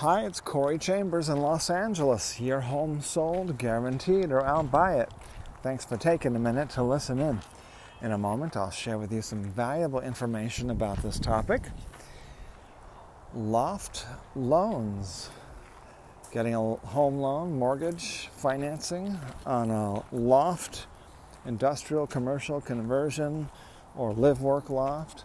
Hi, it's Corey Chambers in Los Angeles. Your home sold, guaranteed, or I'll buy it. Thanks for taking a minute to listen in. In a moment, I'll share with you some valuable information about this topic. Loft loans. Getting a home loan, mortgage, financing on a loft, industrial, commercial conversion, or live work loft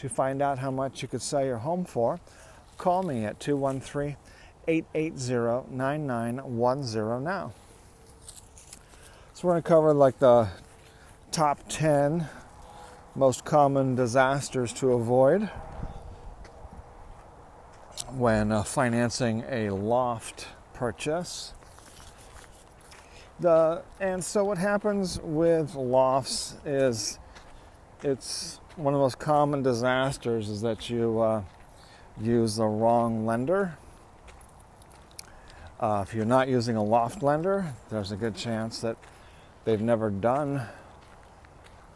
to find out how much you could sell your home for, call me at 213 880 9910 now. So, we're going to cover like the top 10 most common disasters to avoid when uh, financing a loft purchase. The, and so, what happens with lofts is it's one of the most common disasters is that you uh, use the wrong lender. Uh, if you're not using a loft lender, there's a good chance that they've never done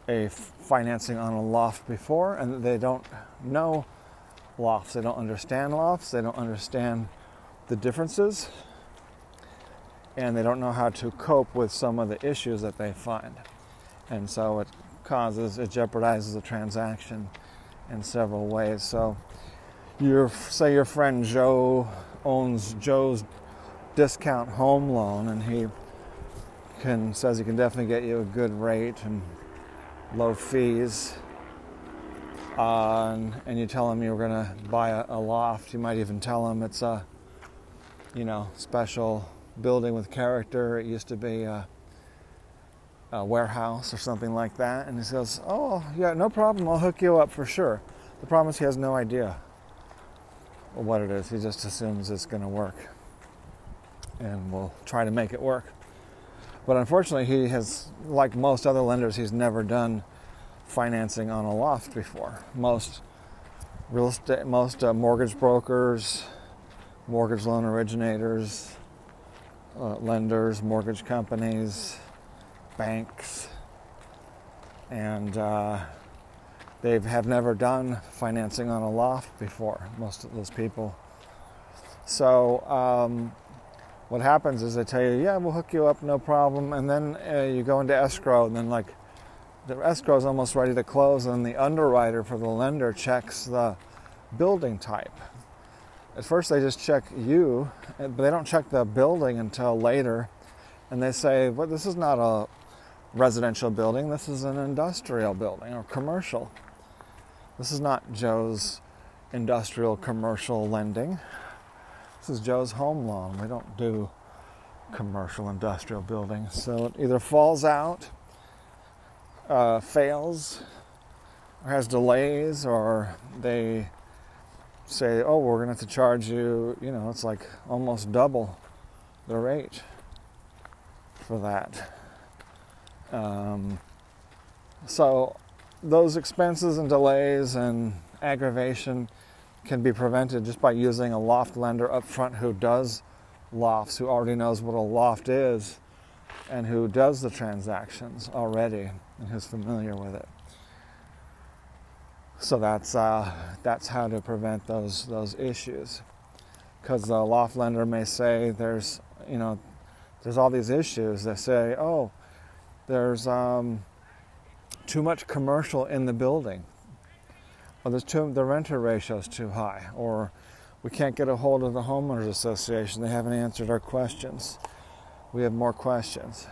a financing on a loft before and they don't know lofts. They don't understand lofts. They don't understand the differences. And they don't know how to cope with some of the issues that they find. And so it causes, it jeopardizes the transaction in several ways. So, your say your friend Joe owns Joe's discount home loan, and he can says he can definitely get you a good rate and low fees. Uh, and, you tell him you're going to buy a, a loft. You might even tell him it's a, you know, special building with character. It used to be a warehouse or something like that. And he says, Oh, yeah, no problem. I'll hook you up for sure. The problem is he has no idea what it is. He just assumes it's going to work and will try to make it work. But unfortunately, he has, like most other lenders, he's never done financing on a loft before. Most real estate, most uh, mortgage brokers, mortgage loan originators, uh, lenders, mortgage companies, banks, and uh, they have never done financing on a loft before, most of those people. So, um, what happens is they tell you, yeah, we'll hook you up, no problem. And then uh, you go into escrow, and then, like, the escrow is almost ready to close, and the underwriter for the lender checks the building type. At first, they just check you, but they don't check the building until later. And they say, well, this is not a residential building. This is an industrial building or commercial. This is not Joe's industrial commercial lending. This is Joe's home loan. We don't do commercial industrial buildings. So it either falls out, uh, fails, or has delays, or they say, oh, we're going to have to charge you, you know, it's like almost double the rate for that. Um, so those expenses and delays and aggravation can be prevented just by using a loft lender up front who does lofts, who already knows what a loft is and who does the transactions already and who's familiar with it. So that's uh, that's how to prevent those those issues. Because the loft lender may say there's you know there's all these issues. They say, oh, there's um, too much commercial in the building, or there's too, the renter ratio is too high, or we can't get a hold of the homeowners association. They haven't answered our questions. We have more questions.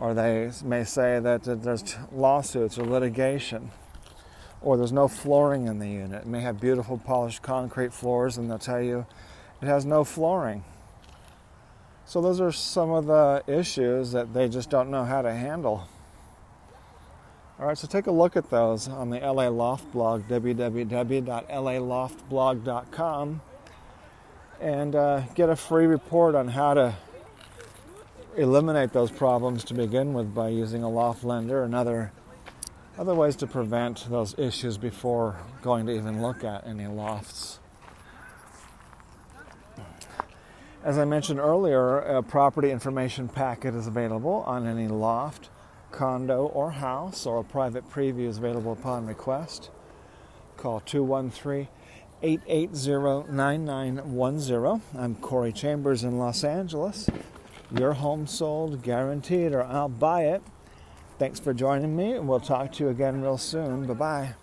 Or they may say that there's lawsuits or litigation, or there's no flooring in the unit. It may have beautiful polished concrete floors, and they'll tell you it has no flooring. So, those are some of the issues that they just don't know how to handle. All right, so take a look at those on the LA Loft blog, www.laloftblog.com. and uh, get a free report on how to eliminate those problems to begin with by using a loft lender and other other ways to prevent those issues before going to even look at any lofts. As I mentioned earlier, a property information packet is available on any loft, condo, or house, or a private preview is available upon request. Call 213 880 9910. I'm Corey Chambers in Los Angeles. Your home sold, guaranteed, or I'll buy it. Thanks for joining me, and we'll talk to you again real soon. Bye bye.